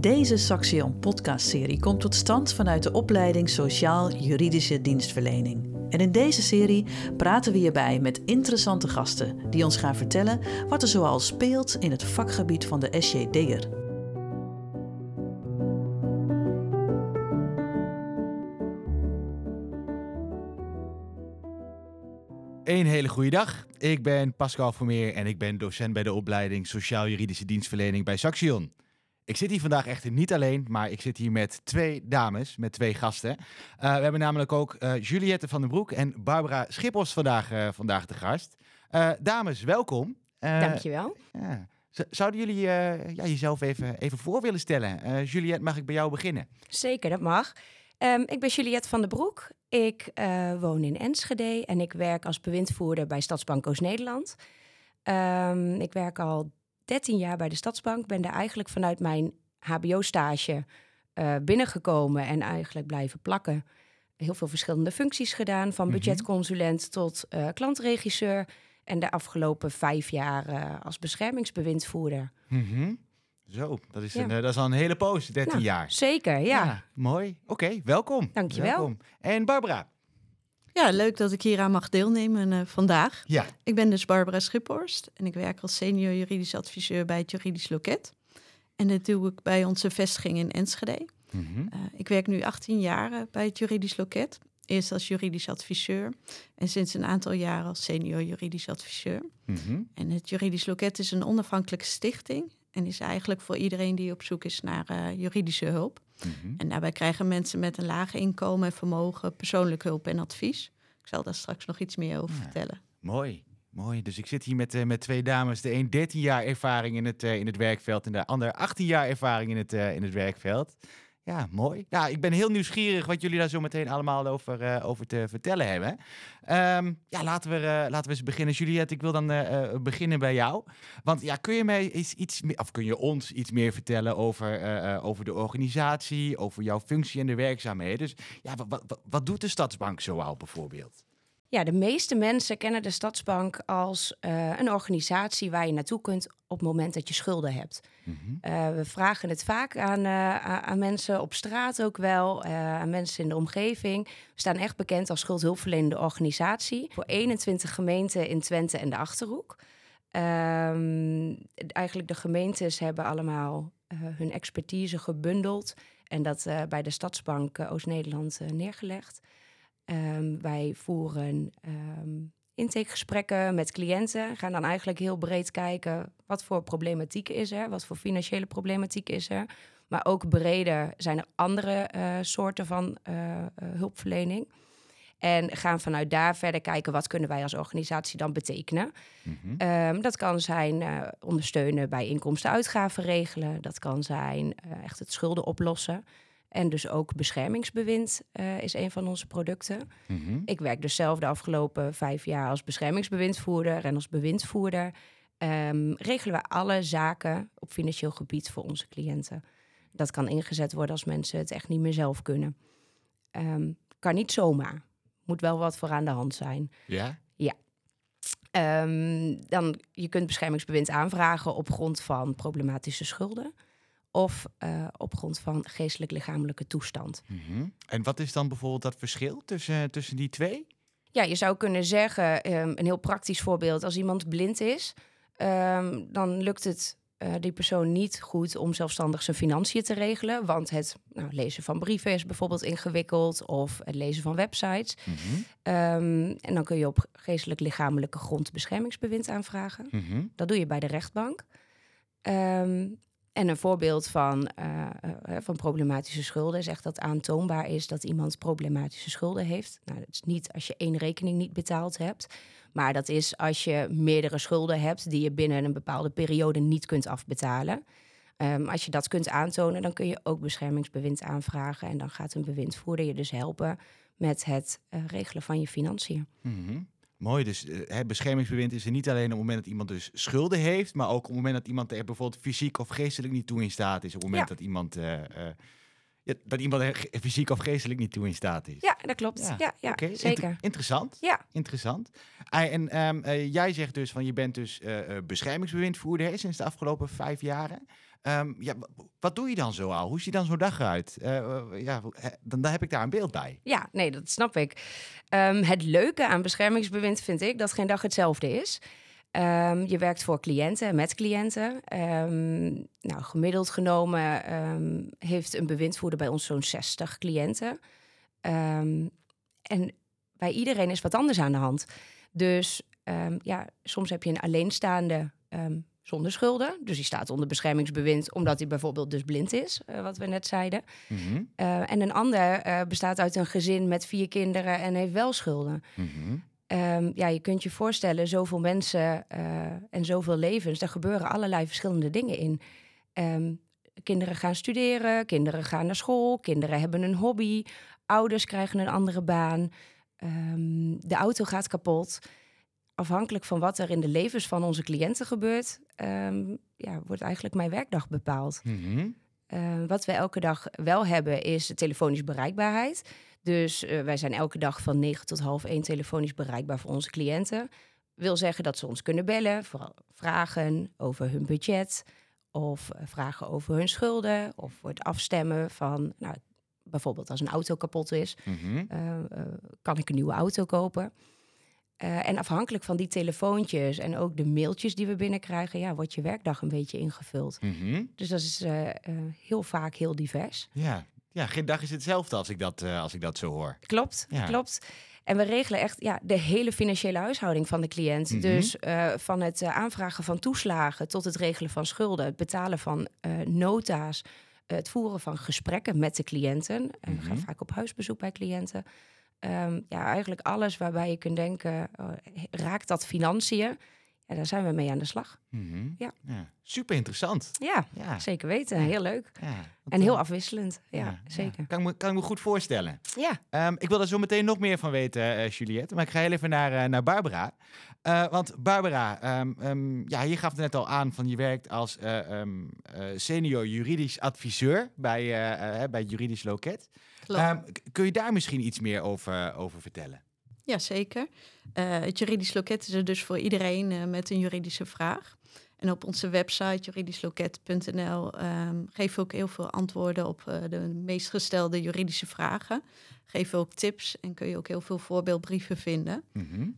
Deze Saxion podcastserie komt tot stand vanuit de opleiding Sociaal-Juridische Dienstverlening. En in deze serie praten we hierbij met interessante gasten die ons gaan vertellen wat er zoal speelt in het vakgebied van de SJD'er. Een hele goede dag. Ik ben Pascal Vermeer en ik ben docent bij de opleiding Sociaal-Juridische Dienstverlening bij Saxion. Ik zit hier vandaag echt niet alleen, maar ik zit hier met twee dames, met twee gasten. Uh, we hebben namelijk ook uh, Juliette van den Broek en Barbara Schippers vandaag, uh, vandaag te gast. dames, welkom. Dankjewel. Ja. Zouden jullie ja, jezelf even, even voor willen stellen? Juliette, mag ik bij jou beginnen? Zeker, dat mag. Um, ik ben Juliette van den Broek. Ik woon in Enschede en ik werk als bewindvoerder bij Stadsbank Oost-Nederland. Um, ik werk al 13 jaar bij de Stadsbank. Ben daar eigenlijk vanuit mijn HBO-stage uh, binnengekomen en eigenlijk blijven plakken. Heel veel verschillende functies gedaan, van mhm. budgetconsulent tot uh, klantregisseur. En de afgelopen vijf jaar uh, als beschermingsbewindvoerder. Mm -hmm. Zo, dat is, een, dat is al een hele poos, 13 nou, jaar. Zeker, ja. ja mooi. Oké, okay, welkom. Dankjewel. Welkom. En Barbara? Ja, leuk dat ik hier aan mag deelnemen uh, vandaag. Ja. Ik ben dus Barbara Schiphorst en ik werk als senior juridisch adviseur bij het Juridisch Loket. En dat doe ik bij onze vestiging in Enschede. Mm -hmm. uh, ik werk nu 18 jaar bij het Juridisch Loket. Eerst als juridisch adviseur en sinds een aantal jaren als senior juridisch adviseur. Mm -hmm. En het Juridisch Loket is een onafhankelijke stichting en is eigenlijk voor iedereen die op zoek is naar uh, juridische hulp. Mm -hmm. En daarbij krijgen mensen met een laag inkomen en vermogen persoonlijke hulp en advies. Ik zal daar straks nog iets meer over ja, vertellen. Mooi. Mooi, dus ik zit hier met, uh, met twee dames. De een 13 jaar ervaring in het, uh, in het werkveld en de ander 18 jaar ervaring in het, in het werkveld. Ja, mooi. Ja, ik ben heel nieuwsgierig wat jullie daar zo meteen allemaal over, uh, over te vertellen hebben. Um, ja, laten we, uh, laten we eens beginnen. Juliette, ik wil dan uh, beginnen bij jou. Want ja, kun je mij eens iets meer, of kun je ons iets meer vertellen over, over de organisatie, over jouw functie en de werkzaamheden? Dus ja, wat, wat, wat doet de Stadsbank zoal bijvoorbeeld? Ja, de meeste mensen kennen de Stadsbank als uh, een organisatie waar je naartoe kunt op het moment dat je schulden hebt. Mm -hmm. uh, we vragen het vaak aan, uh, aan mensen op straat ook wel, aan mensen in de omgeving. We staan echt bekend als schuldhulpverlenende organisatie voor 21 gemeenten in Twente en de Achterhoek. Um, eigenlijk de gemeentes hebben allemaal hun expertise gebundeld en dat bij de Stadsbank Oost-Nederland neergelegd. Um, wij voeren um, intakegesprekken met cliënten. Gaan dan eigenlijk heel breed kijken wat voor problematiek is er, wat voor financiële problematiek is er. Maar ook breder zijn er andere uh, soorten van uh, uh, hulpverlening. En gaan vanuit daar verder kijken wat kunnen wij als organisatie dan betekenen. Mm -hmm. um, dat kan zijn ondersteunen bij inkomsten-uitgaven regelen. Dat kan zijn echt het schulden oplossen. En dus ook beschermingsbewind uh, is een van onze producten. Mm -hmm. Ik werk dus zelf de afgelopen vijf jaar als beschermingsbewindvoerder en als bewindvoerder. Um, regelen we alle zaken op financieel gebied voor onze cliënten. Dat kan ingezet worden als mensen het echt niet meer zelf kunnen. Um, kan niet zomaar. Moet wel wat voor aan de hand zijn. Ja? Ja. Um, dan, je kunt beschermingsbewind aanvragen op grond van problematische schulden of uh, op grond van geestelijk-lichamelijke toestand. Mm -hmm. En wat is dan bijvoorbeeld dat verschil tussen, tussen die twee? Ja, je zou kunnen zeggen, um, een heel praktisch voorbeeld, als iemand blind is, um, dan lukt het uh, die persoon niet goed om zelfstandig zijn financiën te regelen. Want het nou, lezen van brieven is bijvoorbeeld ingewikkeld of het lezen van websites. Mm -hmm. um, en dan kun je op geestelijk-lichamelijke grond beschermingsbewind aanvragen. Mm -hmm. Dat doe je bij de rechtbank. Um, en een voorbeeld van, uh, uh, van problematische schulden is echt dat aantoonbaar is dat iemand problematische schulden heeft. Nou, dat is niet als je één rekening niet betaald hebt, maar dat is als je meerdere schulden hebt die je binnen een bepaalde periode niet kunt afbetalen. Um, als je dat kunt aantonen, dan kun je ook beschermingsbewind aanvragen. En dan gaat een bewindvoerder je dus helpen met het uh, regelen van je financiën. Mm. Mooi, dus het beschermingsbewind is er niet alleen op het moment dat iemand dus schulden heeft, maar ook op het moment dat iemand er bijvoorbeeld fysiek of geestelijk niet toe in staat is. Op het moment ja. dat iemand uh, uh, Ja, dat iemand er fysiek of geestelijk niet toe in staat is. Ja, dat klopt. Ja, Ja, ja, inter- zeker. interessant. Ja. Interessant. En ehm, eh, jij zegt dus van je bent dus eh, eh, beschermingsbewindvoerder sinds de afgelopen vijf jaren. Ehm, ja, wat doe je dan zo al? Hoe ziet dan zo'n dag eruit? Eh, ja, dan, heb ik daar een beeld bij. Ja, nee, dat snap ik. Ehm, het leuke aan beschermingsbewind vind ik dat geen dag hetzelfde is. Ehm, je werkt voor cliënten, met cliënten. Ehm, nou, gemiddeld genomen heeft een bewindvoerder bij ons zo'n 60 cliënten. En bij iedereen is wat anders aan de hand. Dus ja, soms heb je een alleenstaande zonder schulden. Dus die staat onder beschermingsbewind omdat hij bijvoorbeeld dus blind is, eh, wat we net zeiden. Mhm, Uh, en een ander eh, bestaat uit een gezin met vier kinderen en heeft wel schulden. mhm, Ehm, ja, je kunt je voorstellen, zoveel mensen eh, en zoveel levens, daar gebeuren allerlei verschillende dingen in. Ehm, kinderen gaan studeren, kinderen gaan naar school, kinderen hebben een hobby, ouders krijgen een andere baan, Ehm, de auto gaat kapot. Afhankelijk van wat er in de levens van onze cliënten gebeurt, ehm, ja, wordt eigenlijk mijn werkdag bepaald. mhm. Uh, wat we elke dag wel hebben is telefonische bereikbaarheid. Dus uh, wij zijn elke dag van 9 tot half 1 telefonisch bereikbaar voor onze cliënten. Wil zeggen dat ze ons kunnen bellen, vooral vragen over hun budget of uh, vragen over hun schulden of voor het afstemmen van, nou, bijvoorbeeld als een auto kapot is, Mhm. kan ik een nieuwe auto kopen. Uh, en afhankelijk van die telefoontjes en ook de mailtjes die we binnenkrijgen, ja, wordt je werkdag een beetje ingevuld. Mhm. Dus dat is uh, uh, heel vaak heel divers. Ja. ja, geen dag is hetzelfde als ik dat, als ik dat zo hoor. Klopt, ja. klopt. En we regelen echt ja, de hele financiële huishouding van de cliënt. Mhm. Dus van het aanvragen van toeslagen tot het regelen van schulden, het betalen van nota's, het voeren van gesprekken met de cliënten. En we gaan Mhm. vaak op huisbezoek bij cliënten. Um, ja, eigenlijk alles waarbij je kunt denken, uh, raakt dat financiën? Ja, daar zijn we mee aan de slag. Mhm. Ja. ja. Super interessant. Ja, Ja. zeker weten. Heel leuk. Ja, En heel eh, afwisselend. Ja, zeker. Kan, ik me, kan ik me goed voorstellen. Ja. Ehm, ik wil daar zo meteen nog meer van weten, eh, Juliette. Maar ik ga heel even naar, eh, naar Barbara. Want Barbara, ehm, ehm, ja, je gaf het net al aan van je werkt als ehm, senior juridisch adviseur bij, bij Juridisch Loket. Ehm, kun je daar misschien iets meer over, over vertellen? Jazeker. Uh, het juridisch loket is er dus voor iedereen uh, met een juridische vraag. En op onze website juridischloket.nl um, geven we ook heel veel antwoorden op uh, de meest gestelde juridische vragen. Geven we ook tips en kun je ook heel veel voorbeeldbrieven vinden.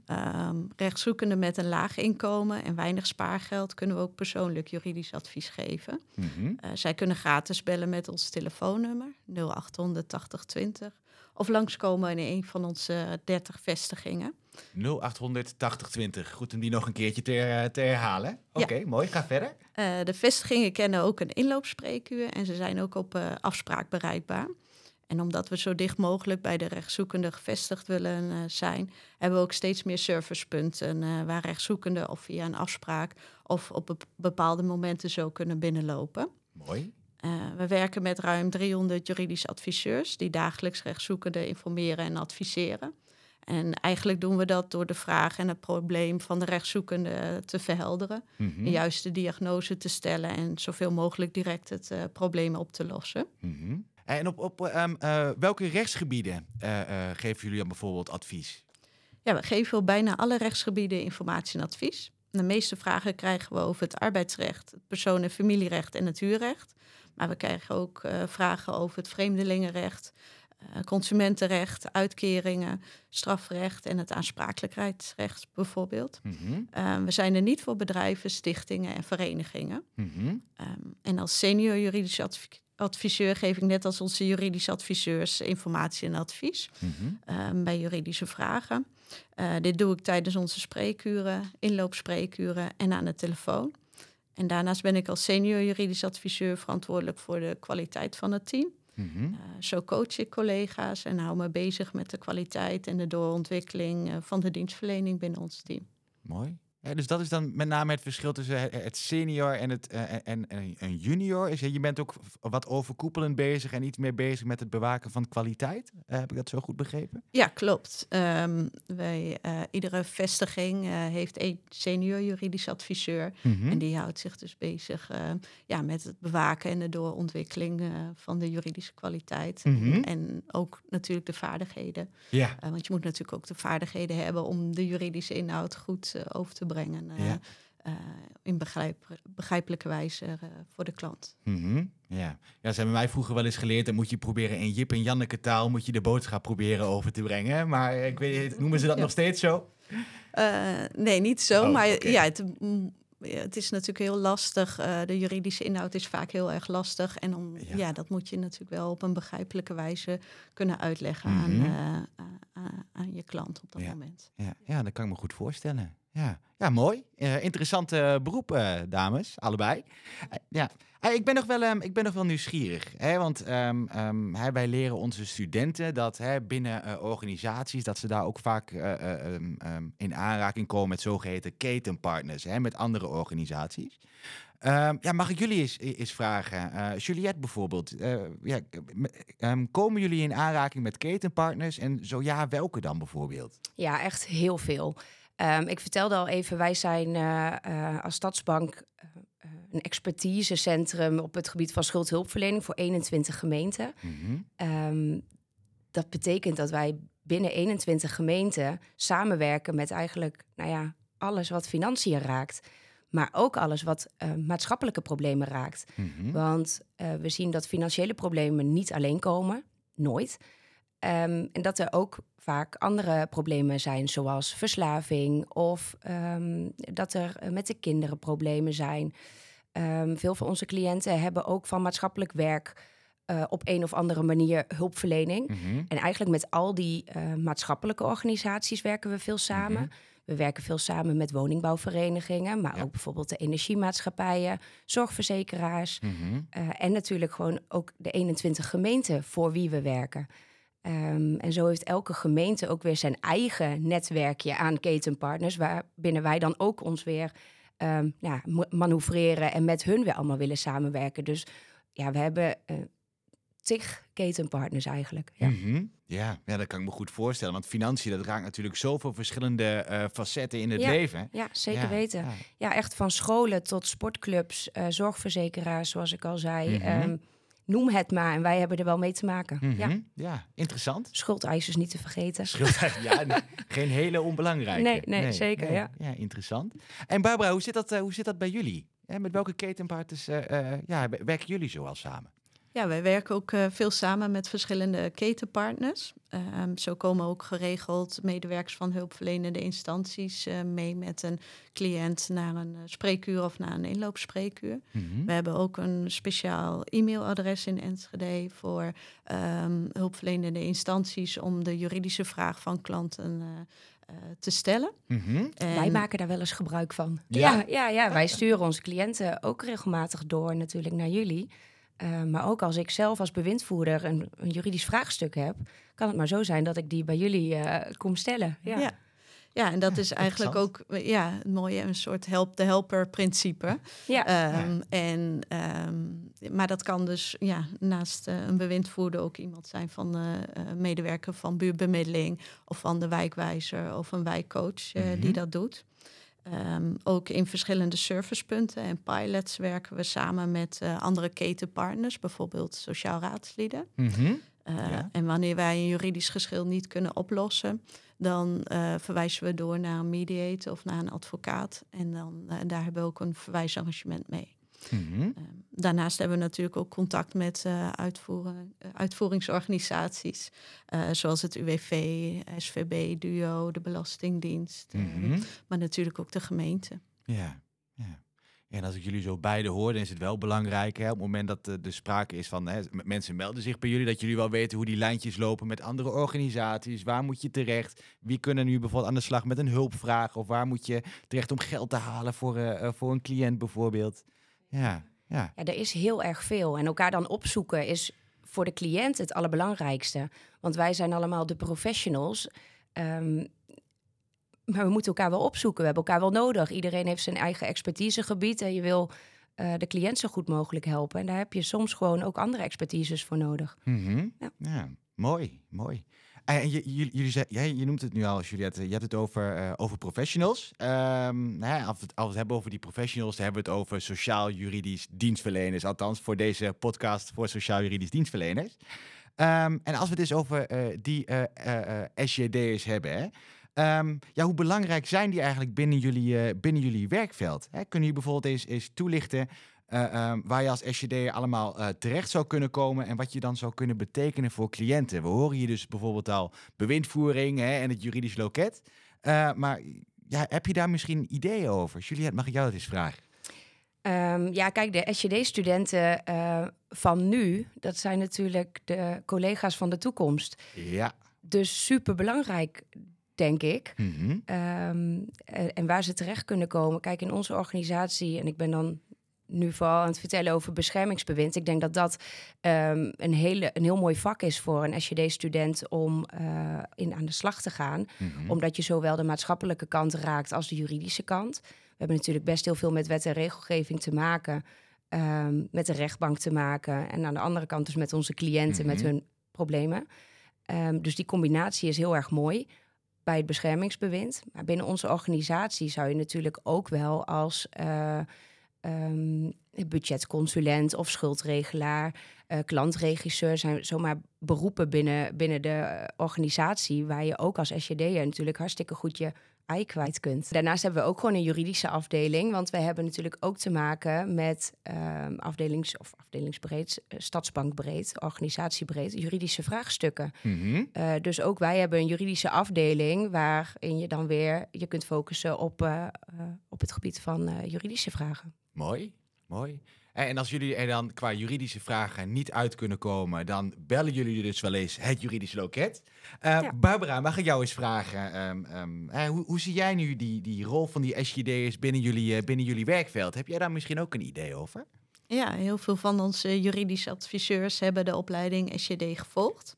Um, rechtszoekenden met een laag inkomen en weinig spaargeld kunnen we ook persoonlijk juridisch advies geven. Mhm. Uh, zij kunnen gratis bellen met ons telefoonnummer 0800 8020 of langskomen in een van onze 30 vestigingen. 0800 8020. Goed om die nog een keertje te, eh, te herhalen. Oké, Ja. mooi. Ga verder. Uh, de vestigingen kennen ook een inloopspreekuur en ze zijn ook op uh, afspraak bereikbaar. En omdat we zo dicht mogelijk bij de rechtszoekende gevestigd willen uh, zijn, hebben we ook steeds meer servicepunten waar rechtszoekenden of via een afspraak of op be bepaalde momenten zo kunnen binnenlopen. Mooi. We werken met ruim 300 juridische adviseurs die dagelijks rechtszoekenden informeren en adviseren. En eigenlijk doen we dat door de vraag en het probleem van de rechtszoekende te verhelderen, Mhm. de juiste diagnose te stellen en zoveel mogelijk direct het uh, probleem op te lossen. Mhm. En op, op um, uh, welke rechtsgebieden uh, geven jullie dan bijvoorbeeld advies? Ja, we geven op bijna alle rechtsgebieden informatie en advies. De meeste vragen krijgen we over het arbeidsrecht, het persoon- en familierecht en het huurrecht. Maar we krijgen ook vragen over het vreemdelingenrecht, consumentenrecht, uitkeringen, strafrecht en het aansprakelijkheidsrecht bijvoorbeeld. Mm -hmm. uh, we zijn er niet voor bedrijven, stichtingen en verenigingen. Mm -hmm. um, en als senior juridische adv adviseur geef ik net als onze juridische adviseurs informatie en advies mm -hmm. um, bij juridische vragen. Uh, dit doe ik tijdens onze spreekuren, inloopspreekuren en aan de telefoon. En daarnaast ben ik als senior juridisch adviseur verantwoordelijk voor de kwaliteit van het team. Mm -hmm. uh, zo coach ik collega's en hou me bezig met de kwaliteit en de doorontwikkeling uh, van de dienstverlening binnen ons team. Mooi. Ja, dus dat is dan met name het verschil tussen het senior en, het, uh, en, en een junior. Is, je bent ook wat overkoepelend bezig en iets meer bezig met het bewaken van kwaliteit. Uh, heb ik dat zo goed begrepen? Ja, klopt. Um, wij, uh, iedere vestiging heeft een senior juridisch adviseur. Mm -hmm. En die houdt zich dus bezig ja, met het bewaken en de doorontwikkeling van de juridische kwaliteit. Mm -hmm. En ook natuurlijk de vaardigheden. Ja. want je moet natuurlijk ook de vaardigheden hebben om de juridische inhoud goed over te brengen. Ja. uh, in begrijp, begrijpelijke wijze uh, voor de klant. Mm -hmm. Ja. ja, ze hebben mij vroeger wel eens geleerd... dan moet je proberen in Jip en Janneke taal... moet je de boodschap proberen over te brengen. Maar ik weet, noemen ze dat ja. nog steeds zo? nee, niet zo. Oh, maar okay. ja, het, het is natuurlijk heel lastig. Uh, de juridische inhoud is vaak heel erg lastig. En om, ja. ja. dat moet je natuurlijk wel op een begrijpelijke wijze kunnen uitleggen mm -hmm. aan, uh, aan je klant op dat ja. moment. Ja. ja, dat kan ik me goed voorstellen. Ja, ja mooi. Uh, interessante beroep, uh, dames, allebei. Uh, ja, ik ben nog wel, um, ik ben nog wel nieuwsgierig. Hè, want um, wij leren onze studenten dat hè, binnen organisaties... dat ze daar ook vaak in aanraking komen met zogeheten ketenpartners... Hè, met andere organisaties. ja, mag ik jullie eens, eens vragen? Juliette bijvoorbeeld. ja, komen jullie in aanraking met ketenpartners? En zo ja, welke dan bijvoorbeeld? Ja, echt heel veel. Um, ik vertelde al even, wij zijn uh, uh, als Stadsbank uh, een expertisecentrum op het gebied van schuldhulpverlening voor 21 gemeenten. Mm -hmm. um, dat betekent dat wij binnen 21 gemeenten samenwerken met eigenlijk nou ja, alles wat financiën raakt. Maar ook alles wat maatschappelijke problemen raakt. Mm -hmm. Want we zien dat financiële problemen niet alleen komen, nooit. Um, en dat er ook vaak andere problemen zijn, zoals verslaving of um, dat er met de kinderen problemen zijn. Um, veel van onze cliënten hebben ook van maatschappelijk werk uh, op een of andere manier hulpverlening. Mm -hmm. En eigenlijk met al die uh, maatschappelijke organisaties werken we veel samen. Mm -hmm. We werken veel samen met woningbouwverenigingen, maar ja. ook bijvoorbeeld de energiemaatschappijen, zorgverzekeraars mm -hmm. uh, en natuurlijk gewoon ook de 21 gemeenten voor wie we werken. Um, en zo heeft elke gemeente ook weer zijn eigen netwerkje aan ketenpartners, waarbinnen wij dan ook ons weer um, ja, manoeuvreren en met hun weer allemaal willen samenwerken. Dus ja, we hebben uh, tig ketenpartners eigenlijk. Ja. Mm -hmm. ja. ja, dat kan ik me goed voorstellen. Want financiën, dat raakt natuurlijk zoveel verschillende uh, facetten in het ja, leven. Ja, zeker ja, weten. Ja. echt van scholen tot sportclubs, uh, zorgverzekeraars, zoals ik al zei. Mm -hmm. um, noem het maar. En wij hebben er wel mee te maken. Mm -hmm. ja. ja, interessant. Schuldeisers niet te vergeten. Schuldeisers, ja, nee, geen hele onbelangrijke. Nee, nee, nee zeker, nee. ja. Ja, interessant. En Barbara, hoe zit dat, uh, hoe zit dat bij jullie? Ja, met welke ketenpartners uh, uh, ja, werken jullie zoal samen? Ja, wij werken ook uh, veel samen met verschillende ketenpartners. Um, zo komen ook geregeld medewerkers van hulpverlenende instanties uh, mee met een cliënt naar een uh, spreekuur of naar een inloopspreekuur. Mm -hmm. We hebben ook een speciaal e-mailadres in Enschede voor um, hulpverlenende instanties om de juridische vraag van klanten uh, te stellen. Mm -hmm. en... Wij maken daar wel eens gebruik van. Ja, ja, ja, ja. wij sturen onze cliënten ook regelmatig door natuurlijk naar jullie. Uh, maar ook als ik zelf als bewindvoerder een, een, juridisch vraagstuk heb, kan het maar zo zijn dat ik die bij jullie uh, kom stellen. Ja. ja. Ja, en dat ja, is eigenlijk ook ja, het mooie, een soort help de helper principe. Ja. Um, ja. En, um, maar dat kan dus ja, naast uh, een bewindvoerder ook iemand zijn van uh, medewerker van buurtbemiddeling of van de wijkwijzer of een wijkcoach uh, mm -hmm. die dat doet. Um, ook in verschillende servicepunten en pilots werken we samen met uh, andere ketenpartners, bijvoorbeeld sociaal raadslieden. Uh, ja. En wanneer wij een juridisch geschil niet kunnen oplossen, dan uh, verwijzen we door naar een mediator of naar een advocaat. En dan, daar hebben we ook een verwijsarrangement mee. Mm -hmm. daarnaast hebben we natuurlijk ook contact met uh, uitvoering, uh, uitvoeringsorganisaties, uh, zoals het UWV, SVB, DUO, de Belastingdienst, mm -hmm. maar natuurlijk ook de gemeente. Ja, ja. En als ik jullie zo beide hoor, dan is het wel belangrijk hè, op het moment dat er sprake is van hè, mensen melden zich bij jullie, dat jullie wel weten hoe die lijntjes lopen met andere organisaties. Waar moet je terecht? Wie kunnen nu bijvoorbeeld aan de slag met een hulpvraag? Of waar moet je terecht om geld te halen voor, voor een cliënt bijvoorbeeld? Ja, ja. ja, er is heel erg veel. En elkaar dan opzoeken is voor de cliënt het allerbelangrijkste. Want wij zijn allemaal de professionals. Um, maar we moeten elkaar wel opzoeken. We hebben elkaar wel nodig. Iedereen heeft zijn eigen expertisegebied en je wil uh, de cliënt zo goed mogelijk helpen. En daar heb je soms gewoon ook andere expertises voor nodig. Mhm. ja. ja. mooi, mooi. En je, jullie, jij, noemt het nu al, Juliette, je hebt het over, uh, over professionals. Um, nou als, we het, het hebben over die professionals, dan hebben we het over sociaal-juridisch dienstverleners. Althans, voor deze podcast voor sociaal-juridisch dienstverleners. Um, en als we het dus over uh, die uh, SJD'ers hebben, hè, um, ja, hoe belangrijk zijn die eigenlijk binnen jullie, binnen jullie werkveld? Hè? Kunnen jullie bijvoorbeeld eens toelichten uh, um, waar je als SJD allemaal uh, terecht zou kunnen komen en wat je dan zou kunnen betekenen voor cliënten. We horen hier dus bijvoorbeeld al bewindvoering hè, en het juridisch loket. Uh, maar ja, heb je daar misschien ideeën over? Juliette, mag ik jou dat eens vragen? Um, ja, kijk, de SJD-studenten van nu, dat zijn natuurlijk de collega's van de toekomst. Ja. Dus super belangrijk, denk ik. Mm -hmm. um, en waar ze terecht kunnen komen. Kijk, in onze organisatie, en ik ben dan nu vooral aan het vertellen over beschermingsbewind. Ik denk dat dat um, een, hele, een heel mooi vak is voor een SJD-student om uh, in aan de slag te gaan. Mm -hmm. Omdat je zowel de maatschappelijke kant raakt als de juridische kant. We hebben natuurlijk best heel veel met wet en regelgeving te maken. Um, met de rechtbank te maken. En aan de andere kant dus met onze cliënten, mm -hmm. met hun problemen. Um, dus die combinatie is heel erg mooi bij het beschermingsbewind. Maar binnen onze organisatie zou je natuurlijk ook wel als... Uh, um, budgetconsulent of schuldregelaar, uh, klantregisseur zijn zomaar beroepen binnen, binnen de organisatie waar je ook als SJD'er natuurlijk hartstikke goed je ei kwijt kunt. Daarnaast hebben we ook gewoon een juridische afdeling, want we hebben natuurlijk ook te maken met um, afdelings- of afdelingsbreed, uh, stadsbankbreed, organisatiebreed, juridische vraagstukken. Mm -hmm. uh, dus ook wij hebben een juridische afdeling waarin je dan weer je kunt focussen op, uh, op het gebied van juridische vragen. Mooi, mooi. En als jullie er dan qua juridische vragen niet uit kunnen komen, dan bellen jullie dus wel eens het juridische loket. Uh, ja. Barbara, mag ik jou eens vragen, um, um, uh, hoe, hoe, zie jij nu die, die rol van die SJD'ers binnen jullie, uh, binnen jullie werkveld? Heb jij daar misschien ook een idee over? Ja, heel veel van onze juridische adviseurs hebben de opleiding SJD gevolgd.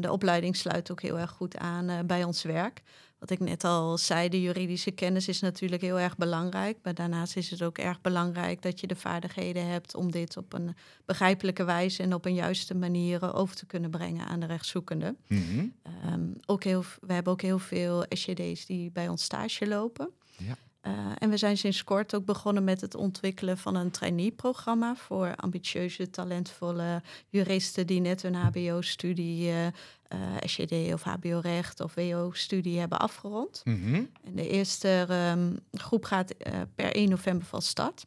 de opleiding sluit ook heel erg goed aan bij ons werk wat ik net al zei, de juridische kennis is natuurlijk heel erg belangrijk. Maar daarnaast is het ook erg belangrijk dat je de vaardigheden hebt om dit op een begrijpelijke wijze en op een juiste manier over te kunnen brengen aan de rechtszoekende. Mm -hmm. um, ook heel, we hebben ook heel veel SJD's die bij ons stage lopen. Ja. Uh, en we zijn sinds kort ook begonnen met het ontwikkelen van een trainee-programma voor ambitieuze, talentvolle juristen die net hun HBO-studie, uh, uh, SJD of HBO-recht of WO-studie hebben afgerond. Mm -hmm. En de eerste um, groep gaat per 1 november van start.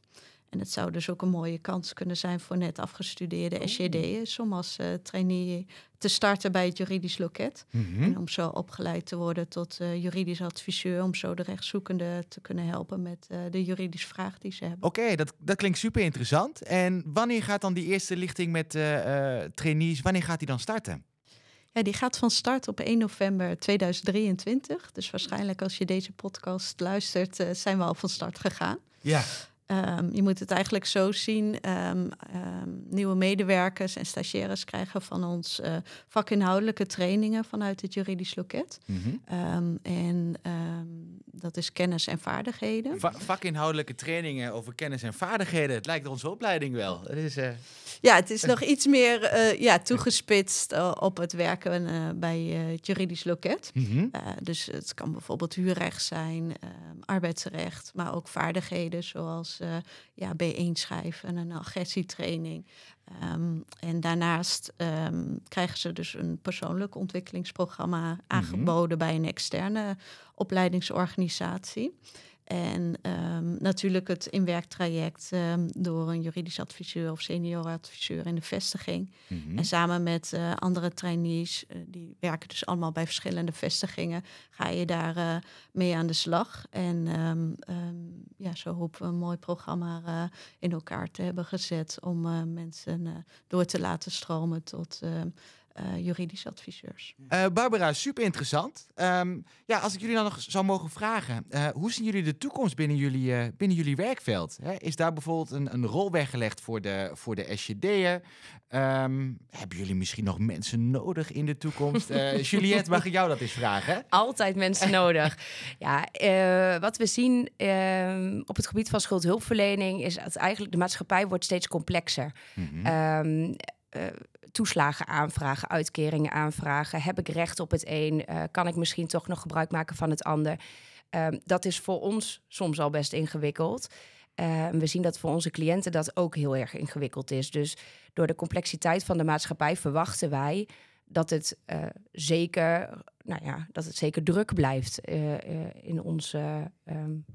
En het zou dus ook een mooie kans kunnen zijn voor net afgestudeerde oh. SJD'ers om als uh, trainee te starten bij het juridisch loket. Mm -hmm. En om zo opgeleid te worden tot uh, juridisch adviseur, om zo de rechtszoekende te kunnen helpen met uh, de juridische vraag die ze hebben. Oké, okay, dat, dat klinkt super interessant. En wanneer gaat dan die eerste lichting met trainees, wanneer gaat die dan starten? Ja, die gaat van start op 1 november 2023. Dus waarschijnlijk als je deze podcast luistert, zijn we al van start gegaan. Ja. Um, je moet het eigenlijk zo zien. Um, um, nieuwe medewerkers en stagiaires krijgen van ons uh, vakinhoudelijke trainingen vanuit het juridisch loket. Mm -hmm. en dat is kennis en vaardigheden. Va vakinhoudelijke trainingen over kennis en vaardigheden. Het lijkt onze opleiding wel. Het is, uh... Ja, het is nog iets meer uh, ja, toegespitst op het werken bij het juridisch loket. Mm -hmm. dus het kan bijvoorbeeld huurrecht zijn, arbeidsrecht, maar ook vaardigheden zoals ja, B1 schrijven, een agressietraining. Um, en daarnaast um, krijgen ze dus een persoonlijk ontwikkelingsprogramma aangeboden mm -hmm. bij een externe opleidingsorganisatie. En um, natuurlijk het inwerktraject um, door een juridisch adviseur of senior adviseur in de vestiging. Mm -hmm. En samen met uh, andere trainees, uh, die werken dus allemaal bij verschillende vestigingen, ga je daar uh, mee aan de slag. En um, ja, zo hopen we een mooi programma in elkaar te hebben gezet om mensen door te laten stromen tot juridische adviseurs. Barbara, super interessant. Ehm, ja, als ik jullie dan nog zou mogen vragen, hoe zien jullie de toekomst binnen jullie, binnen jullie werkveld? Hè? Is daar bijvoorbeeld een, een rol weggelegd voor de, voor de SJD'er? Um, hebben jullie misschien nog mensen nodig in de toekomst? Juliette, mag ik jou dat eens vragen? Altijd mensen nodig. Ja, wat we zien ehm, op het gebied van schuldhulpverlening is dat eigenlijk de maatschappij wordt steeds complexer. Mm toeslagen aanvragen, uitkeringen aanvragen. Heb ik recht op het een? Uh, kan ik misschien toch nog gebruik maken van het ander? Ehm, dat is voor ons soms al best ingewikkeld. Uh, we zien dat voor onze cliënten dat ook heel erg ingewikkeld is. Dus door de complexiteit van de maatschappij verwachten wij dat het uh, zeker, nou ja, dat het zeker druk blijft in ons um,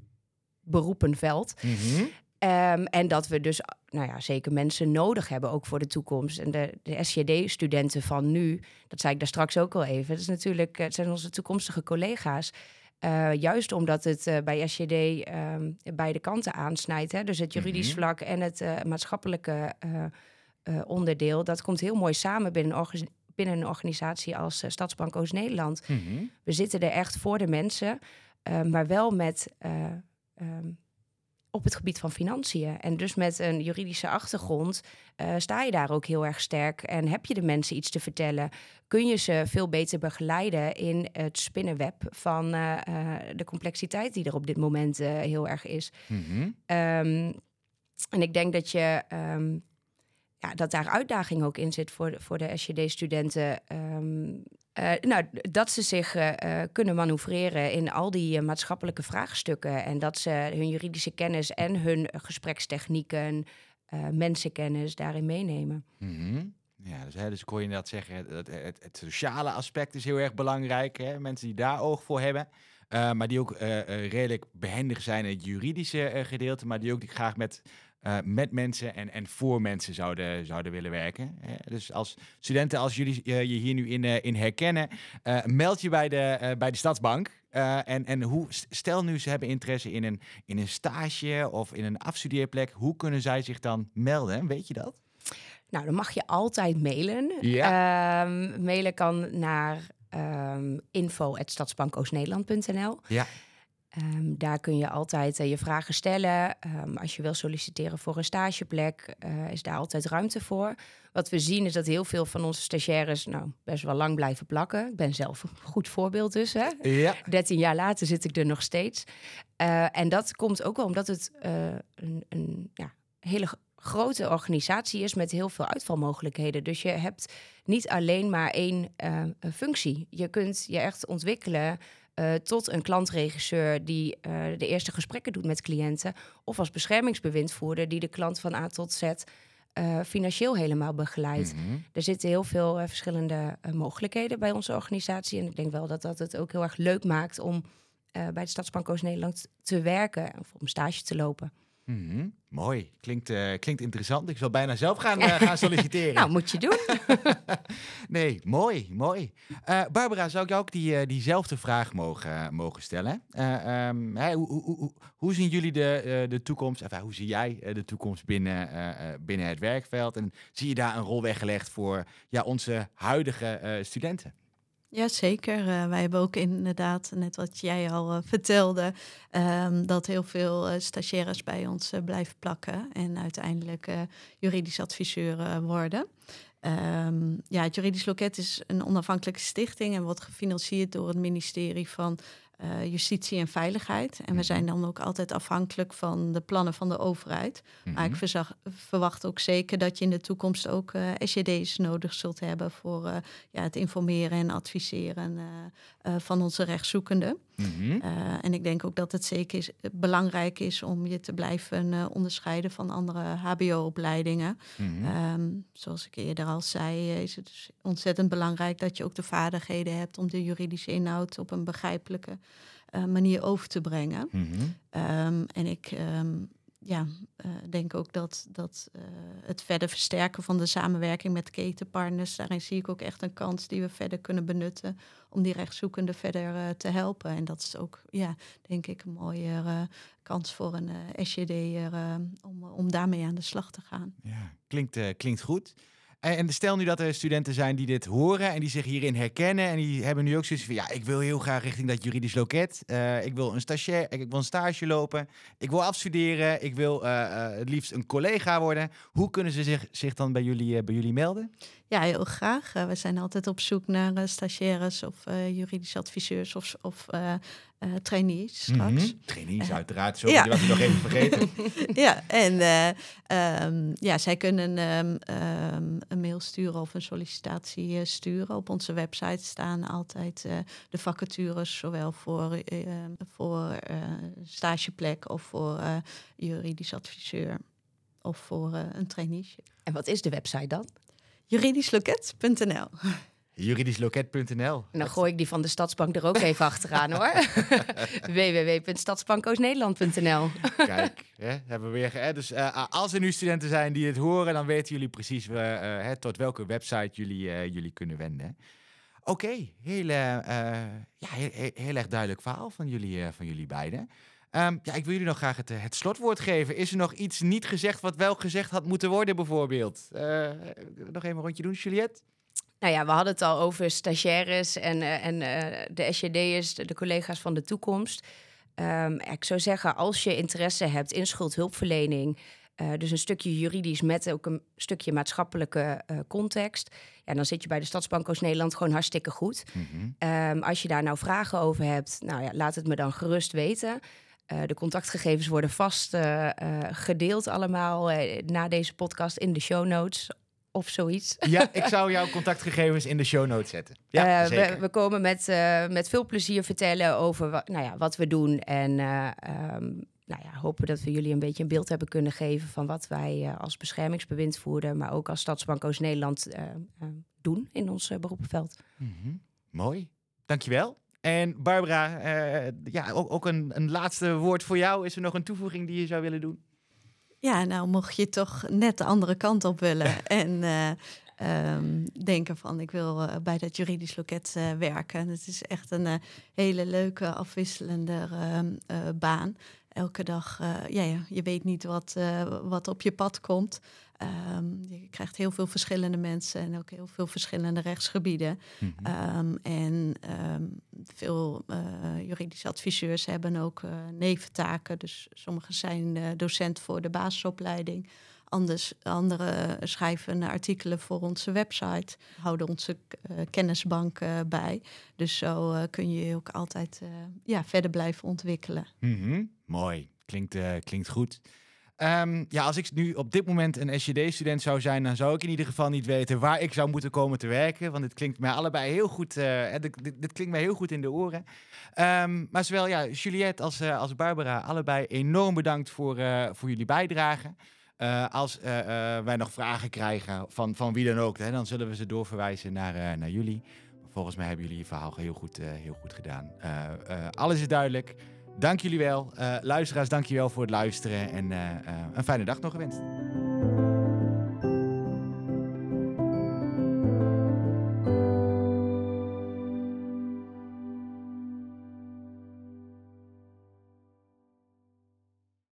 beroepenveld. Mm Um, en dat we dus nou ja, zeker mensen nodig hebben, ook voor de toekomst. En de, de SJD-studenten van nu, dat zei ik daar straks ook al even, dat is natuurlijk, het zijn onze toekomstige collega's. Uh, juist omdat het uh, bij SJD um, ehm, beide kanten aansnijdt. Hè? Dus het juridisch mhm. vlak en het uh, maatschappelijke onderdeel. Dat komt heel mooi samen binnen een, binnen een organisatie als Stadsbank Oost-Nederland. Mhm. We zitten er echt voor de mensen, maar wel met um, op het gebied van financiën. En dus met een juridische achtergrond uh, sta je daar ook heel erg sterk en heb je de mensen iets te vertellen. Kun je ze veel beter begeleiden in het spinnenweb van uh, de complexiteit die er op dit moment heel erg is. Mm-hmm. Um, en ik denk dat je. Um, ja, dat daar uitdaging ook in zit voor de, voor de SJD-studenten. Um, uh, nou, dat ze zich uh, kunnen manoeuvreren in al die maatschappelijke vraagstukken. En dat ze hun juridische kennis en hun gesprekstechnieken, mensenkennis daarin meenemen. Mm-hmm. Ja, dus, hè, dus hoor je inderdaad zeggen, het, het, het, sociale aspect is heel erg belangrijk. Hè? Mensen die daar oog voor hebben. maar die ook redelijk behendig zijn in het juridische gedeelte. Maar die ook die graag met uh, met mensen en, en voor mensen zouden, zouden willen werken. dus als studenten, als jullie uh, je hier nu in, uh, in herkennen, meld je bij de, bij de Stadsbank. en, en hoe, stel nu ze hebben interesse in een, in een stage of in een afstudeerplek, hoe kunnen zij zich dan melden? Weet je dat? Nou, dan mag je altijd mailen. Ja. Ehm, mailen kan naar um, info.stadsbankoostnederland.nl. Ja. Um, daar kun je altijd uh, je vragen stellen. Um, als je wil solliciteren voor een stageplek, uh, is daar altijd ruimte voor. Wat we zien is dat heel veel van onze stagiaires nou, best wel lang blijven plakken. Ik ben zelf een goed voorbeeld dus. Hè? Ja. 13 jaar later zit ik er nog steeds. Uh, en dat komt ook wel omdat het een, een ja, hele grote organisatie is met heel veel uitvalmogelijkheden. Dus je hebt niet alleen maar één functie. Je kunt je echt ontwikkelen uh, tot een klantregisseur die uh, de eerste gesprekken doet met cliënten. Of als beschermingsbewindvoerder die de klant van A tot Z uh, financieel helemaal begeleidt. Mm -hmm. Er zitten heel veel verschillende mogelijkheden bij onze organisatie. En ik denk wel dat dat het ook heel erg leuk maakt om bij de Stadsbank Oost-Nederland te werken of om stage te lopen. Mm Mooi, klinkt, uh, klinkt interessant. Ik zal bijna zelf gaan, uh, gaan solliciteren. nou, moet je doen. nee, mooi, mooi. Uh, Barbara, zou ik jou ook die, diezelfde vraag mogen, mogen stellen? Um, hey, hoe, hoe, hoe, hoe, zien jullie de, de toekomst, enfin, hoe zie jij de toekomst binnen, binnen het werkveld? En zie je daar een rol weggelegd voor ja, onze huidige studenten? Ja, zeker. Uh, wij hebben ook inderdaad, net wat jij al uh, vertelde, um, dat heel veel uh, stagiaires bij ons blijven plakken en uiteindelijk juridisch adviseur worden. Um, ja, het Juridisch Loket is een onafhankelijke stichting en wordt gefinancierd door het ministerie van uh, justitie en veiligheid. En we zijn dan ook altijd afhankelijk van de plannen van de overheid. Maar ik mhm. verzag, verwacht ook zeker dat je in de toekomst ook uh, eh, SJD's nodig zult hebben voor uh, ja, het informeren en adviseren van onze rechtszoekenden. Mm en ik denk ook dat het zeker is, belangrijk is om je te blijven onderscheiden van andere HBO-opleidingen. Mm zoals ik eerder al zei, is het dus ontzettend belangrijk dat je ook de vaardigheden hebt om de juridische inhoud op een begrijpelijke uh, manier over te brengen. Mm -hmm. um, en ik um, ja, uh, denk ook dat, dat uh, het verder versterken van de samenwerking met ketenpartners, daarin zie ik ook echt een kans die we verder kunnen benutten om die rechtszoekenden verder te helpen. En dat is ook, ja, denk ik, een mooie kans voor een SJD om, om daarmee aan de slag te gaan. Ja, klinkt, klinkt goed. En stel nu dat er studenten zijn die dit horen en die zich hierin herkennen. En die hebben nu ook zoiets van, ja, ik wil heel graag richting dat juridisch loket. Eh, ik wil een stagiair, ik wil een stage lopen. Ik wil afstuderen. Ik wil eh, eh, het liefst een collega worden. Hoe kunnen ze zich, zich dan bij jullie, bij jullie melden? Ja, heel graag. Eh, we zijn altijd op zoek naar eh, stagiaires of eh juridische adviseurs of, of eh, eh, trainees straks. Mhm. Trainees, Eh, uiteraard. Sorry, ja. die was ik nog even vergeten. ja, en eh, ehm, ja, zij kunnen ehm, ehm, een mail sturen of een sollicitatie eh, sturen. Op onze website staan altijd eh, de vacatures, zowel voor, voor eh, stageplek of voor eh, juridisch adviseur of voor eh, een traineeship. En wat is de website dan? Juridischloket.nl Juridischloket.nl. En dan gooi ik die van de Stadsbank er ook even achteraan hoor. www.stadsbankoosnederland.nl Kijk, hè, hebben we weer. Hè, dus eh, als er nu studenten zijn die dit horen, dan weten jullie precies eh, eh, hè, tot welke website jullie, eh, jullie kunnen wenden. Oké, heel, eh, eh, ja, heel, heel, heel erg duidelijk verhaal van jullie, eh, van jullie beiden. Ehm, ja, ik wil jullie nog graag het, eh, het slotwoord geven. Is er nog iets niet gezegd wat wel gezegd had moeten worden, bijvoorbeeld? Eh, nog even een rondje doen, Juliette? Nou ja, we hadden het al over stagiaires en, eh, en de SJD'ers, de, de collega's van de toekomst. Ehm, ik zou zeggen, als je interesse hebt in schuldhulpverlening, dus een stukje juridisch met ook een stukje maatschappelijke context, ja, dan zit je bij de Stadsbank Oost-Nederland gewoon hartstikke goed. Mhm. Ehm, als je daar nou vragen over hebt, nou ja, laat het me dan gerust weten. Eh, de contactgegevens worden vast eh, eh, gedeeld allemaal na deze podcast in de show notes of zoiets. Ja, ik zou jouw contactgegevens in de show notes zetten. Ja, we, we komen met, met veel plezier vertellen over wa- nou ja, wat we doen. En eh, ehm, nou ja, hopen dat we jullie een beetje een beeld hebben kunnen geven van wat wij als beschermingsbewindvoerder, maar ook als Stadsbank Oost-Nederland doen in ons beroepenveld. Mhm. Mooi, dankjewel. En Barbara, eh, ja, ook, ook een, een laatste woord voor jou. Is er nog een toevoeging die je zou willen doen? Ja, nou mocht je toch net de andere kant op willen en eh, ehm, denken van ik wil eh, bij dat juridisch loket werken. Het is echt een hele leuke, afwisselende ehm, eh, baan. Elke dag, ja, ja, je weet niet wat, wat op je pad komt. Ehm, je krijgt heel veel verschillende mensen en ook heel veel verschillende rechtsgebieden. Mhm. Ehm, en ehm, veel eh, juridische adviseurs hebben ook eh, neventaken. Dus sommigen zijn eh, docent voor de basisopleiding. Anders, anderen schrijven artikelen voor onze website, houden onze kennisbank bij. Dus zo kun je je ook altijd ja, verder blijven ontwikkelen. Mhm. Mooi, klinkt, klinkt goed. Ehm, ja, als ik nu op dit moment een SJD-student zou zijn, dan zou ik in ieder geval niet weten waar ik zou moeten komen te werken. Want dit klinkt mij allebei heel goed. eh, dit, dit, dit klinkt mij heel goed in de oren. Ehm, maar zowel ja, Juliette als, eh, als Barbara, allebei enorm bedankt voor, eh, voor jullie bijdrage. Als wij nog vragen krijgen van, van wie dan ook, hè, dan zullen we ze doorverwijzen naar, naar jullie. Volgens mij hebben jullie je verhaal heel goed, heel goed gedaan. Alles is duidelijk. Dank jullie wel. Eh, luisteraars, dank je wel voor het luisteren. En eh, eh, een fijne dag nog gewenst.